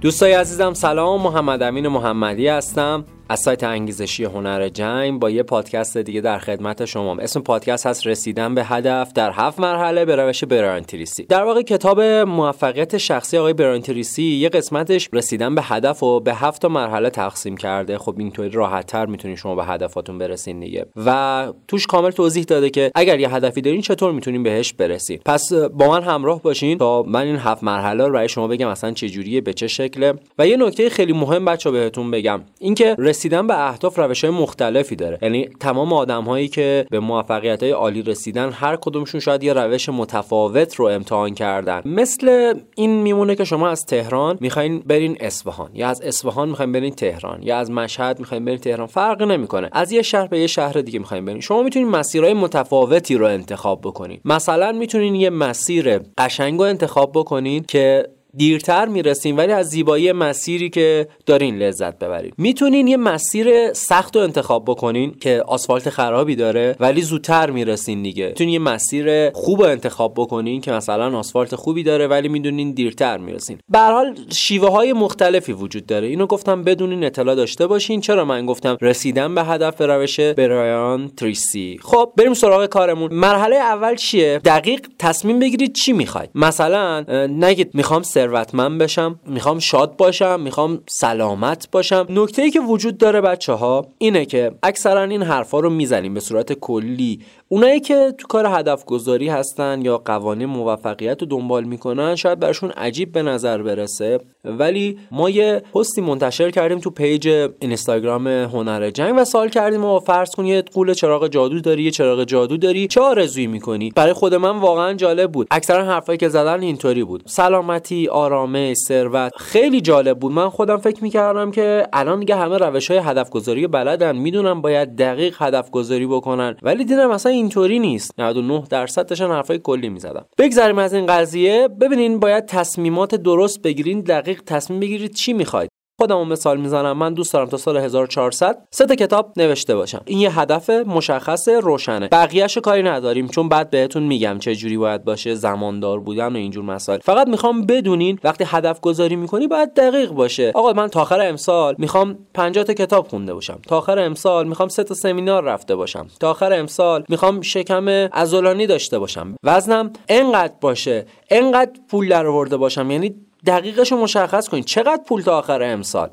دوستای عزیزم سلام. محمد امین محمدی هستم. از سایت انگیزشی هنر جنگ با یه پادکست دیگه در خدمت شما. اسم پادکست هست رسیدن به هدف در هفت مرحله به روش برانتریسی در واقع کتاب موفقیت شخصی آقای برانتریسی یه قسمتش رسیدن به هدف و به هفت مرحله تقسیم کرده. خب اینطوری راحتتر می‌تونید شما به هدفاتون برسین دیگه. و توش کامل توضیح داده که اگر یه هدفی دارین چطور می‌تونین بهش برسین. پس با من همراه باشین تا من این هفت مرحله رو برای شما بگم اصلا چه جوریه به چه شکله. و یه نکته خیلی مهم بچا بهتون بگم. اینکه رسیدن به اهداف روش های مختلفی داره. یعنی تمام آدم هایی که به موفقیت های عالی رسیدن هر کدومشون شاید یه روش متفاوت رو امتحان کردن. مثل این میمونه که شما از تهران می‌خواین برین اصفهان یا از اصفهان می‌خواین برین تهران یا از مشهد می‌خواین برین تهران فرقی نمی‌کنه. از یه شهر به یه شهر دیگه می‌خواین برین. شما می‌تونید مسیرهای متفاوتی رو انتخاب بکنید مثلا می‌تونین یه مسیر قشنگ انتخاب بکنید که دیرتر می‌رسیم ولی از زیبایی مسیری که دارین لذت ببرید. می‌تونین یه مسیر سخت رو انتخاب بکنین که آسفالت خرابی داره ولی زودتر می‌رسین دیگه. می‌تونین یه مسیر خوب رو انتخاب بکنین که مثلا آسفالت خوبی داره ولی می‌دونین دیرتر می‌رسین. به حال شیوه های مختلفی وجود داره. اینو گفتم بدونین اطلاع داشته باشین. چرا من گفتم رسیدن به هدف به روش برایان تریسی. خب بریم سراغ کارمون. مرحله اول چیه؟ دقیق تصمیم بگیرید چی می‌خواید. مثلا نگید می‌خوام ثروتمند بشم می‌خوام شاد باشم می‌خوام سلامت باشم. نکته ای که وجود داره بچه ها اینه که اکثرا این حرفا رو می‌زنیم به صورت کلی. اونایی که تو کار هدف گذاری هستن یا قوانین موفقیت رو دنبال می‌کنن شاید براشون عجیب به نظر برسه. ولی ما یه پستی منتشر کردیم تو page اینستاگرام هنر جنگ و سوال کردیم و فرض کن یه غول چراغ جادو داری یه چراغ جادو داری چه آرزویی می‌کنی؟ برای خود من واقعا جالب بود. اکثرا حرفایی که زدن اینطوری بود. سلامتی آرامش ثروت خیلی جالب بود. من خودم فکر می‌کردم که الان دیگه همه روش های هدف گذاری بلدن می‌دونم باید دقیق هدف گذاری بکنن. ولی دیدم مثلا اینطوری نیست. 99 درصد داشتن حرفای کلی می‌زدم بگذریم از این قضیه. ببینین باید تصمیمات درست بگیرین دقیق تصمیم بگیرید چی می‌خواید. خودمو مثال می‌زنم من دوست دارم تا سال 1400 سه تا کتاب نوشته باشم. این یه هدف مشخص روشنه. بقیهش کاری نداریم چون بعد بهتون میگم چه جوری باید باشه زماندار بودن و اینجور مسائل. فقط می‌خوام بدونین وقتی هدف گذاری می‌کنی باید دقیق باشه. آقا من تا آخر امسال می‌خوام 50 تا کتاب خونده باشم. تا آخر امسال می‌خوام سه تا سمینار رفته باشم. تا آخر امسال می‌خوام شکم عضلانی داشته باشم. وزنم انقدر باشه انقدر پول درآورده باشم. یعنی دقیقش رو مشخص کنید. چقدر پول تا آخر امسال؟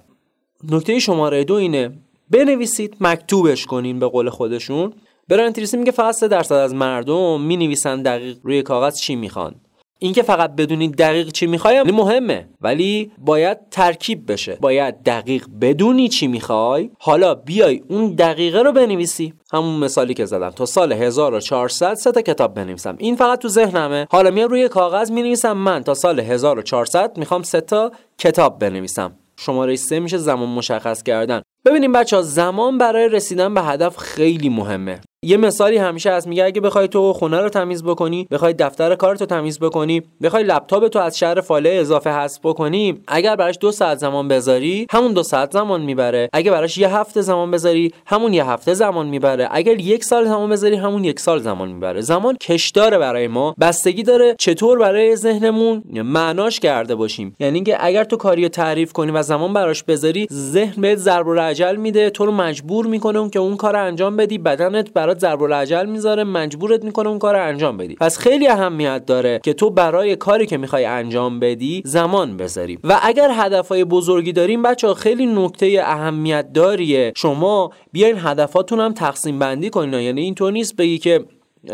نکته شماره دو اینه بنویسید مکتوبش کنین به قول خودشون. برانتریسی میگه فقط 3 درصد از مردم می نویسن دقیق روی کاغذ چی می‌خوان. اینکه فقط بدونید دقیق چی می‌خوای مهمه. ولی باید ترکیب بشه. باید دقیق بدونی چی می‌خوای حالا بیای اون دقیقه رو بنویسی. همون مثالی که زدم. تا سال 1400 سه تا کتاب بنویسم. این فقط تو ذهنمه. حالا میام روی کاغذ می‌نویسم من. تا سال 1400 می‌خوام سه تا کتاب بنویسم. شماره سه میشه زمان مشخص کردن. ببینیم بچه ها زمان برای رسیدن به هدف خیلی مهمه. یه مثالی همیشه از میگه اگه بخوای تو خونه رو تمیز بکنی بخوای دفتر کارتو تمیز بکنی بخوای لپتاپ تو از شهر فاله اضافه حذف بکنی اگر براش دو ساعت زمان بذاری همون دو ساعت زمان می‌بره. اگه براش یه هفته زمان بذاری همون یه هفته زمان می‌بره. اگر یک سال زمان بذاری همون یک سال زمان می‌بره. زمان کشداره برای ما. بستگی داره چطور برای ذهنمون معناش کرده باشیم. یعنی که اگر تو کاری رو تعریف کنی و زمان براش بذاری ذهن بهت ضرب العجل میده تو رو مجبور می‌کنه که اون کار انجام بدی بدنت برات ضرب العجل می‌ذاره مجبورت می‌کنه اون کار رو انجام بدی. پس خیلی اهمیت داره که تو برای کاری که می‌خوای انجام بدی زمان بذاری. و اگر هدفهای بزرگی داریم بچه خیلی نکته اهمیت داریه. شما بیاین هدفاتون هم تقسیم بندی کنین. یعنی اینطور نیست بگی که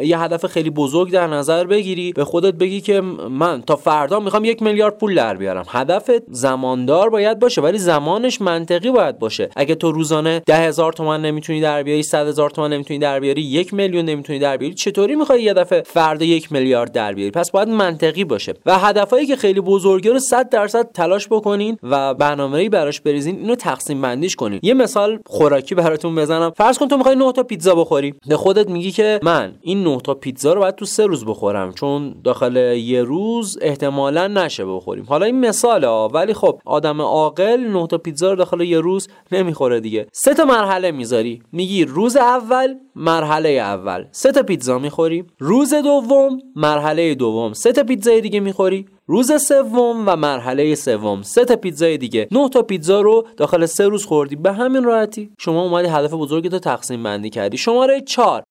یه هدف خیلی بزرگ در نظر بگیری. به خودت بگی که من تا فردا می‌خوام یک میلیارد پول در بیارم. هدف زماندار باید باشه ولی زمانش منطقی باید باشه. اگه تو روزانه ده هزار تومن نمی‌تونی در بیاری صد هزار تومن نمی‌تونی در بیاری یک میلیون نمی‌تونی در بیاری چطوری می‌خوای یه دفعه فردا یک میلیارد در بیاری؟ پس باید منطقی باشه. و هدفهایی که خیلی بزرگه رو 100 درصد تلاش بکنین و برنامه‌ای براش بریزین اینو تقسیم بندیش کنین. یه مثال خوراکی براتون بزنم. فرض کن تو می‌خوای 9 تا پیتزا بخوری. به خودت میگی که من این نه تا پیتزا رو باید تو سه روز بخورم چون داخل یه روز احتمالا نشه بخوریم. حالا این مثاله ولی خب آدم عاقل نه تا پیتزا رو داخل یه روز نمی‌خوره دیگه. سه تا مرحله می‌ذاری. میگی روز اول مرحله اول. سه تا پیتزا می‌خوری. روز دوم مرحله دوم. سه تا پیتزای دیگه می‌خوری. روز سوم و مرحله سوم. سه تا پیتزای دیگه. نه تا پیتزا رو داخل سه روز خوردی. به همین راحتی. شما اومدی هدف بزرگتو تقسیم بندی کردی. شماره چهار.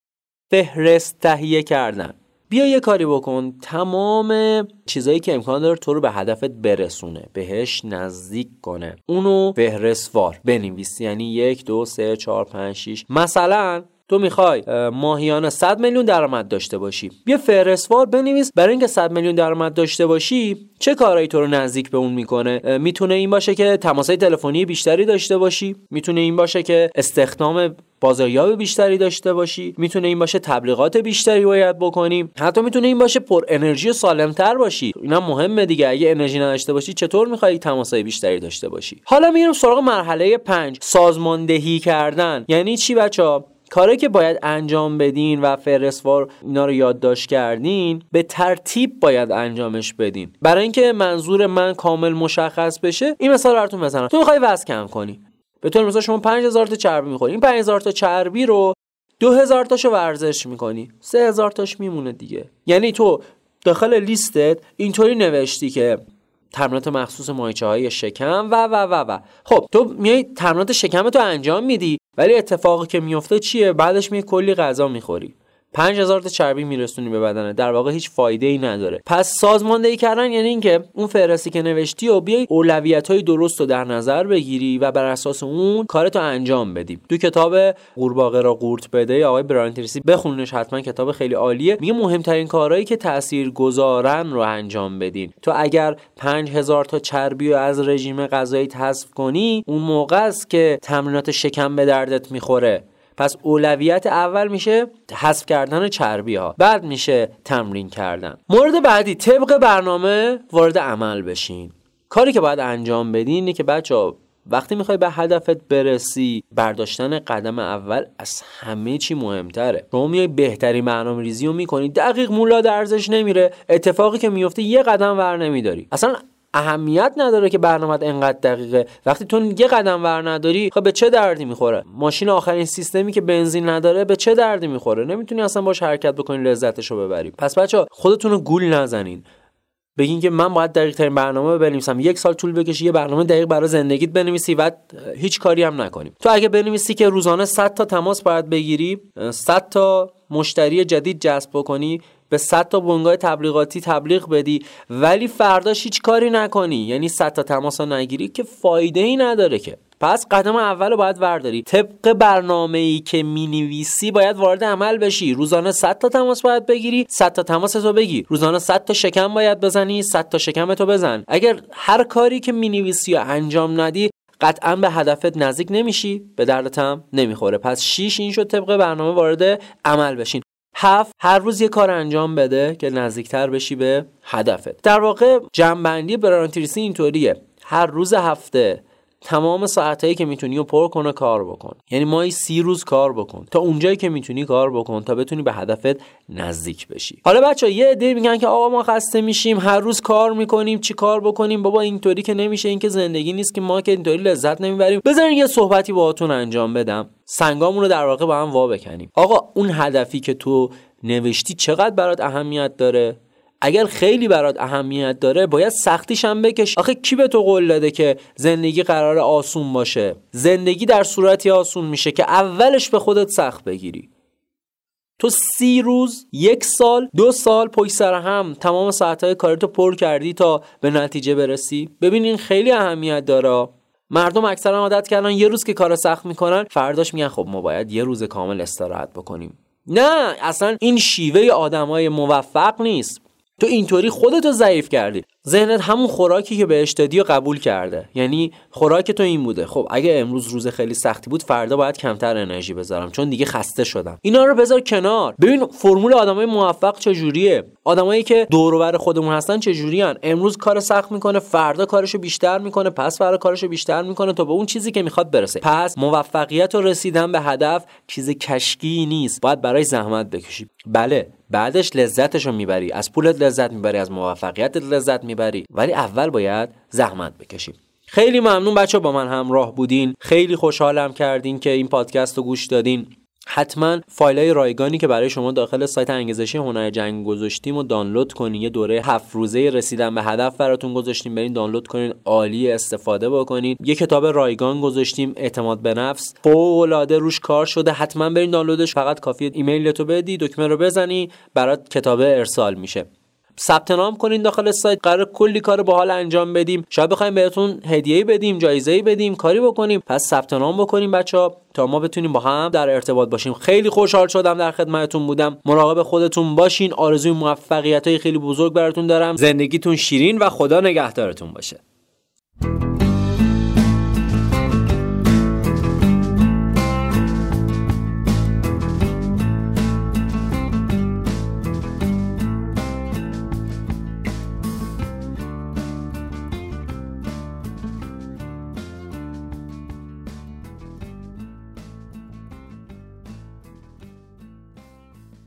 فهرست تهیه کردن. بیا یه کاری بکن. تمام چیزایی که امکان داره تو رو به هدفت برسونه. بهش نزدیک کنه. اونو فهرستوار بنویس. یعنی یک دو سه چهار پنج شیش. مثلا تو می‌خوای ماهیانه 100 میلیون درآمد داشته باشی. بیا فهرستوار بنویس برای اینکه 100 میلیون درآمد داشته باشی چه کارایی تو رو نزدیک به اون می‌کنه؟ می‌تونه این باشه که تماسهای تلفنی بیشتری داشته باشی می‌تونه این باشه که استخدام بازاریاب بیشتری داشته باشی می‌تونه این باشه تبلیغات بیشتری باید بکنیم حتی می‌تونه این باشه پر انرژی و سالمتر باشی. اینا مهمه دیگه. اگه انرژی نداشته باشی چطور می‌خوای تماسای بیشتری داشته باشی؟ حالا میریم سراغ مرحله 5 سازماندهی کردن. یعنی چی بچه کاری که باید انجام بدین و فرستوار اینا رو یادداشت کردین به ترتیب باید انجامش بدین. برای اینکه منظور من کامل مشخص بشه این مثال براتون بزنم. تو می‌خوای وزن کم کنی. به طور مثلا شما 5000 تا چربی می‌خوری. این 5000 تا چربی رو 2000 تاشو ورزش می‌کنی. 3000 تاش میمونه دیگه. یعنی تو داخل لیستت اینطوری نوشتی که تمرینات مخصوص مایچه های شکم و و و و. خب تو میای تمرینات شکم تو انجام میدی ولی اتفاقی که میفته چیه؟ بعدش می کلی غذا می‌خوری. 5000 تا چربی میرسونی به بدنه. در واقع هیچ فایده ای نداره. پس سازماندهی کردن یعنی اینکه اون فهرستی که نوشتی و بیای اولویت های درست رو در نظر بگیری و بر اساس اون کارتو انجام بدی. تو کتاب قورباغه را قورت بده آقای برانتریسی بخونش حتما کتاب خیلی عالیه. میگه مهمترین کارهایی که تاثیر گذارن رو انجام بدین. تو اگر 5000 تا چربی رو از رژیم غذایی حذف کنی اون موقع است که تمرینات شکم به دردت می‌خوره. پس اولویت اول میشه حذف کردن چربی ها بعد میشه تمرین کردن. مورد بعدی طبق برنامه وارد عمل بشین. کاری که باید انجام بدین اینه که بچه وقتی می‌خوای به هدفت برسی برداشتن قدم اول از همه چی مهمتره. شما میای بهترین برنامه ریزی رو می‌کنی دقیق مولا ارزش نمیره. اتفاقی که میفته یه قدم ور نمیداری. اصلا اهمیت نداره که برنامه انقدر دقیقه. وقتی تو یه قدم ور نداری خب به چه دردی می‌خوره؟ ماشین آخرین سیستمی که بنزین نداره به چه دردی می‌خوره؟ نمی‌تونی اصلا باش حرکت بکنی لذتش رو ببری. پس بچه خودتون رو گول نزنین. بگین که من باید دقیق ترین برنامه بنویسم. یک سال طول بکشی یه برنامه دقیق برای زندگیت بنویسی و هیچ کاری هم نکنیم. تو اگه بنویسی که روزانه 100 تا تماس باید بگیری 100 تا مشتری جدید جذب بکنی به 100 تا بنگاه تبلیغاتی تبلیغ بدی ولی فرداش هیچ کاری نکنی. یعنی 100 تا تماس نگیری که فایده ای نداره که. پس قدم اول رو باید ورداری طبق برنامه ای که می نویسی باید وارد عمل بشی. روزانه 100 تا تماس باید بگیری 100 تا تماس تو بگیر روزانه 100 تا شکم باید بزنی 100 تا شکم تو بزن. اگر هر کاری که می نویسی و انجام ندی قطعا به هدفت نزدیک نمیشی به دردت نمی‌خوره. پس 6 این شد طبق برنامه وارد عمل بشین. هفت هر روز یه کار انجام بده که نزدیکتر بشی به هدفت. در واقع جنبندی برانتریسی اینطوریه. هر روز هفته تمام ساعتهایی که می‌تونی و پر کنه کار بکن. یعنی مایی سی روز کار بکن. تا اونجایی که می‌تونی کار بکن تا بتونی به هدفت نزدیک بشی. حالا بچه یه عده میگن که آقا ما خسته میشیم هر روز کار می‌کنیم چی کار بکنیم؟ بابا اینطوری که نمیشه این که زندگی نیست که ما که اینطوری لذت نمی‌بریم. بذارین یه صحبتی باهاتون انجام بدم. سنگامون رو در واقع با هم وا بکنیم. آقا اون هدفی که تو نوشتی چقدر برات اهمیت داره؟ اگر خیلی برات اهمیت داره باید سختیش هم بکش. آخه کی به تو قول داده که زندگی قرار آسون باشه؟ زندگی در صورتی آسون میشه که اولش به خودت سخت بگیری. تو سی روز یک سال دو سال پشت سر هم تمام ساعتهای کارتو پر کردی تا به نتیجه برسی. ببین این خیلی اهمیت داره. مردم اکثرا عادت کردن یه روز که کار سخت می‌کنن فرداش میگن خب ما باید یه روز کامل استراحت بکنیم. نه اصلا این شیوه آدمای موفق نیست. تو اینطوری خودتو ضعیف کردی. ذهنت همون خوراکی که بهش دادی و قبول کرده. یعنی خوراک تو این بوده. خب اگه امروز روز خیلی سختی بود فردا باید کمتر انرژی بذارم چون دیگه خسته شدم. اینا رو بذار کنار. ببین فرمول آدمای موفق چجوریه؟ آدمایی که دور خودمون هستن چجوریان؟ امروز کار سخت می‌کنه فردا کارشو بیشتر می‌کنه پس فردا کارشو بیشتر می‌کنه تا به اون چیزی که می‌خواد برسه. پس موفقیت و رسیدن به هدف چیز کشکی نیست. باید برای زحمت بکشی. بله. بعدش لذتشو می‌بری. از پولت لذت می‌بری از موفقیتت لذت می‌بری. ولی اول باید زحمت بکشی خیلی ممنون بچه با من همراه بودین. خیلی خوشحالم کردین که این پادکست رو گوش دادین. حتما فایل های رایگانی که برای شما داخل سایت انگیزشی هنر جنگ گذاشتیم و دانلود کنین. یه دوره هفت روزه رسیدن به هدف براتون گذاشتیم. برین دانلود کنین عالی استفاده بکنین. یه کتاب رایگان گذاشتیم اعتماد به نفس. فوق العاده روش کار شده. حتما برین دانلودش. فقط کافیه ایمیل تو بدی دکمه رو بزنی برات کتاب ارسال میشه. ثبت نام کنین داخل سایت. قرار کلی کار باحال انجام بدیم. شاید بخوایم بهتون هدیه بدیم جایزه بدیم کاری بکنیم. پس ثبت نام بکنیم بچه ها تا ما بتونیم با هم در ارتباط باشیم. خیلی خوشحال شدم در خدمتتون بودم. مراقب خودتون باشین. آرزوی موفقیت های خیلی بزرگ براتون دارم. زندگیتون شیرین و خدا نگهدارتون باشه.